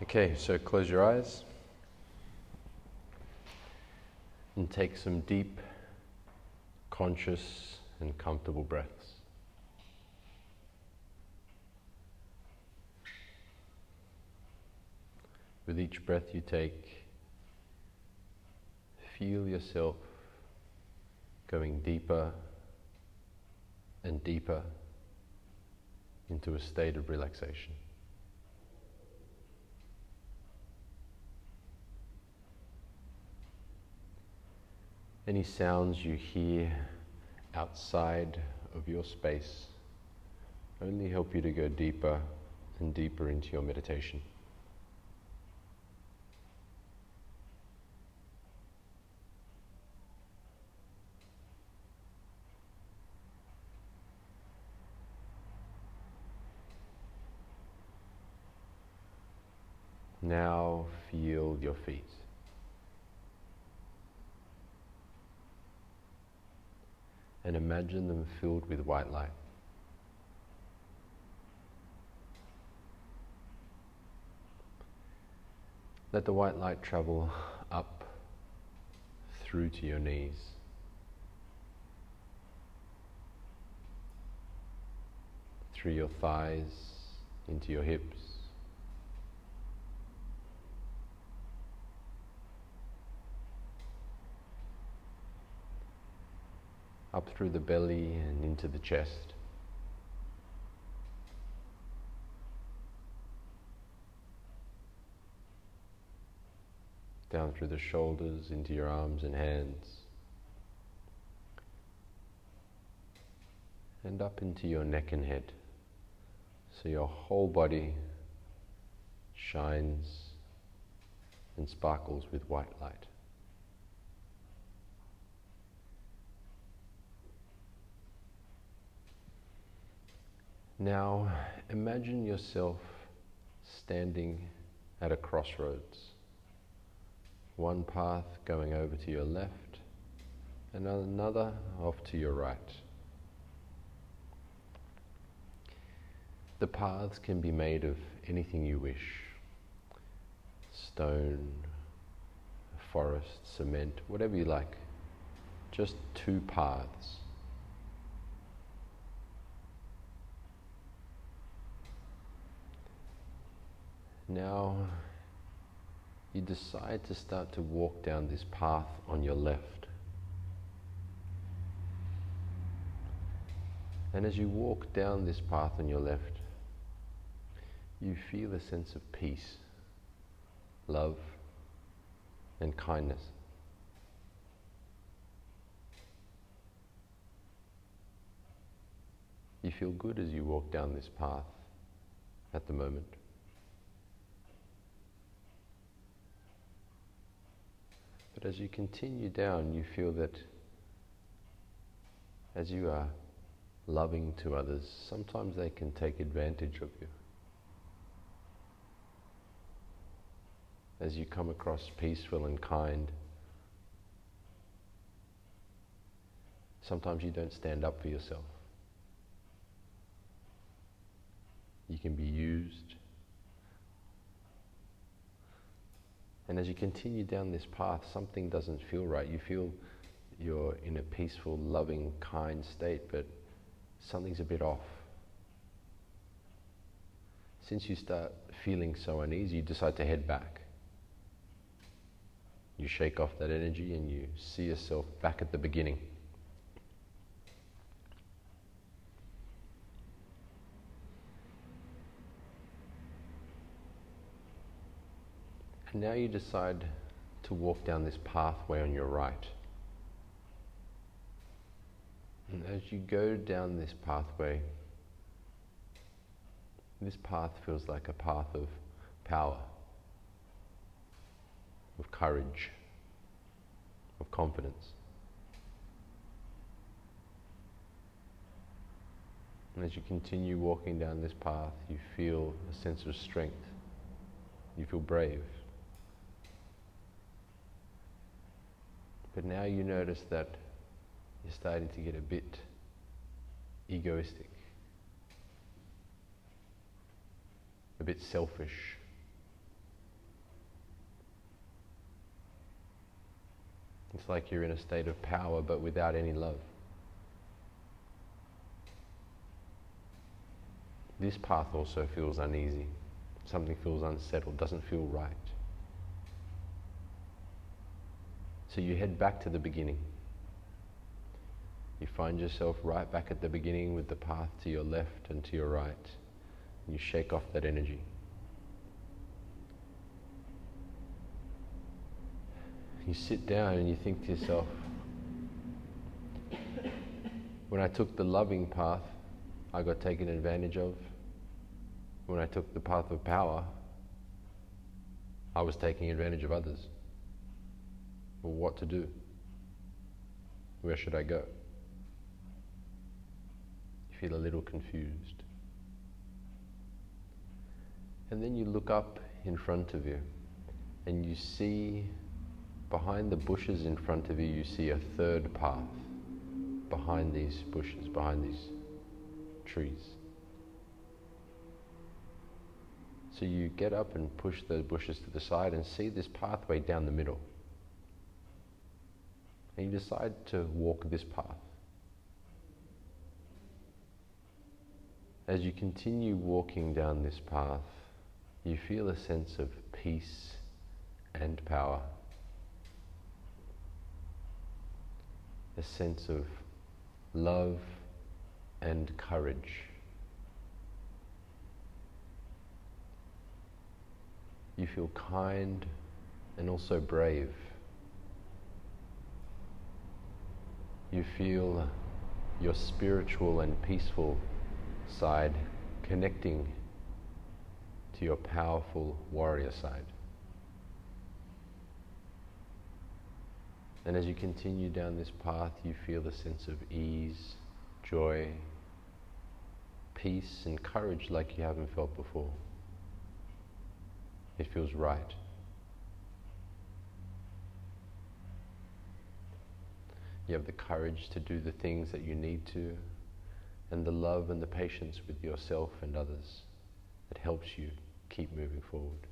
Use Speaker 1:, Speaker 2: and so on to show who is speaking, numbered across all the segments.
Speaker 1: Okay, so close your eyes and take some deep, conscious, and comfortable breaths. With each breath you take, feel yourself going deeper and deeper into a state of relaxation. Any sounds you hear outside of your space only help you to go deeper and deeper into your meditation. Now feel your feet. And imagine them filled with white light. Let the white light travel up through to your knees. Through your thighs, into your hips. Up through the belly and into the chest. Down through the shoulders, into your arms and hands. And up into your neck and head. So your whole body shines and sparkles with white light. Now imagine yourself standing at a crossroads. One path going over to your left and another off to your right. The paths can be made of anything you wish stone, forest, cement, whatever you like. Just two paths. Now you decide to start to walk down this path on your left. And as you walk down this path on your left, you feel a sense of peace, love, and kindness. You feel good as you walk down this path at the moment. But as you continue down, you feel that as you are loving to others, sometimes they can take advantage of you. As you come across peaceful and kind, sometimes you don't stand up for yourself. You can be used And as you continue down this path, something doesn't feel right. You feel you're in a peaceful, loving, kind state, but something's a bit off. Since you start feeling so uneasy, you decide to head back. You shake off that energy and you see yourself back at the beginning. Now you decide to walk down this pathway on your right. And as you go down this pathway, this path feels like a path of power, of courage, of confidence. And as you continue walking down this path, you feel a sense of strength. You feel brave. But now you notice that you're starting to get a bit egoistic, a bit selfish. It's like you're in a state of power but without any love. This path also feels uneasy. Something feels unsettled, doesn't feel right. So you head back to the beginning. You find yourself right back at the beginning with the path to your left and to your right. And you shake off that energy. You sit down and you think to yourself, when I took the loving path, I got taken advantage of. When I took the path of power, I was taking advantage of others. Well, what to do? Where should I go? You feel a little confused. And then you look up in front of you and you see behind the bushes in front of you, you see a third path behind these bushes, behind these trees. So you get up and push the bushes to the side and see this pathway down the middle. And you decide to walk this path. As you continue walking down this path, you feel a sense of peace and power. A sense of love and courage. You feel kind and also brave. You feel your spiritual and peaceful side connecting to your powerful warrior side. And as you continue down this path, you feel a sense of ease, joy, peace, and courage like you haven't felt before. It feels right. You have the courage to do the things that you need to, and the love and the patience with yourself and others that helps you keep moving forward.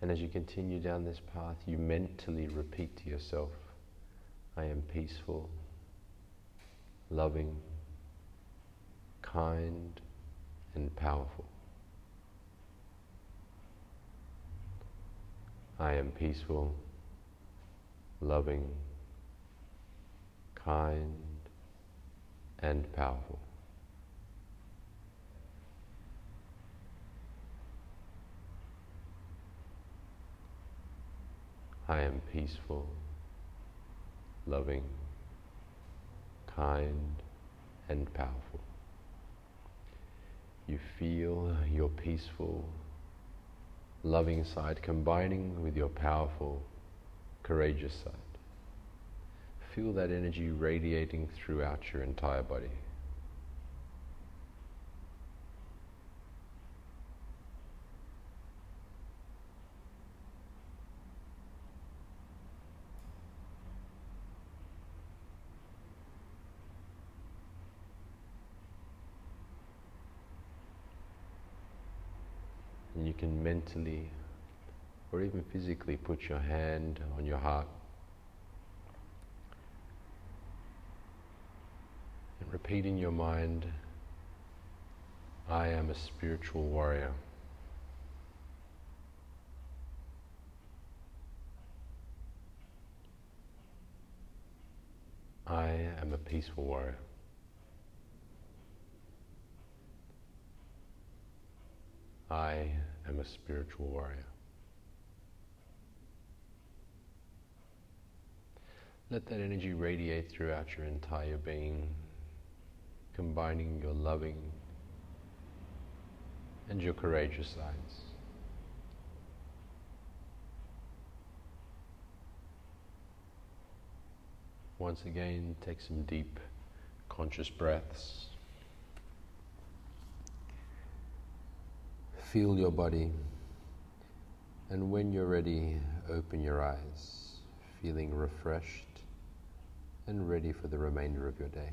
Speaker 1: And as you continue down this path, you mentally repeat to yourself, I am peaceful, loving, kind, and powerful. I am peaceful, loving, kind, and powerful. I am peaceful, loving, kind, and powerful. You feel your peaceful, loving side combining with your powerful, courageous side. Feel that energy radiating throughout your entire body. Can mentally or even physically put your hand on your heart and repeat in your mind I am a spiritual warrior. I am a peaceful warrior. I am a spiritual warrior. Let that energy radiate throughout your entire being, combining your loving and your courageous sides. Once again, take some deep, conscious breaths. Feel your body, and when you're ready, open your eyes, feeling refreshed and ready for the remainder of your day.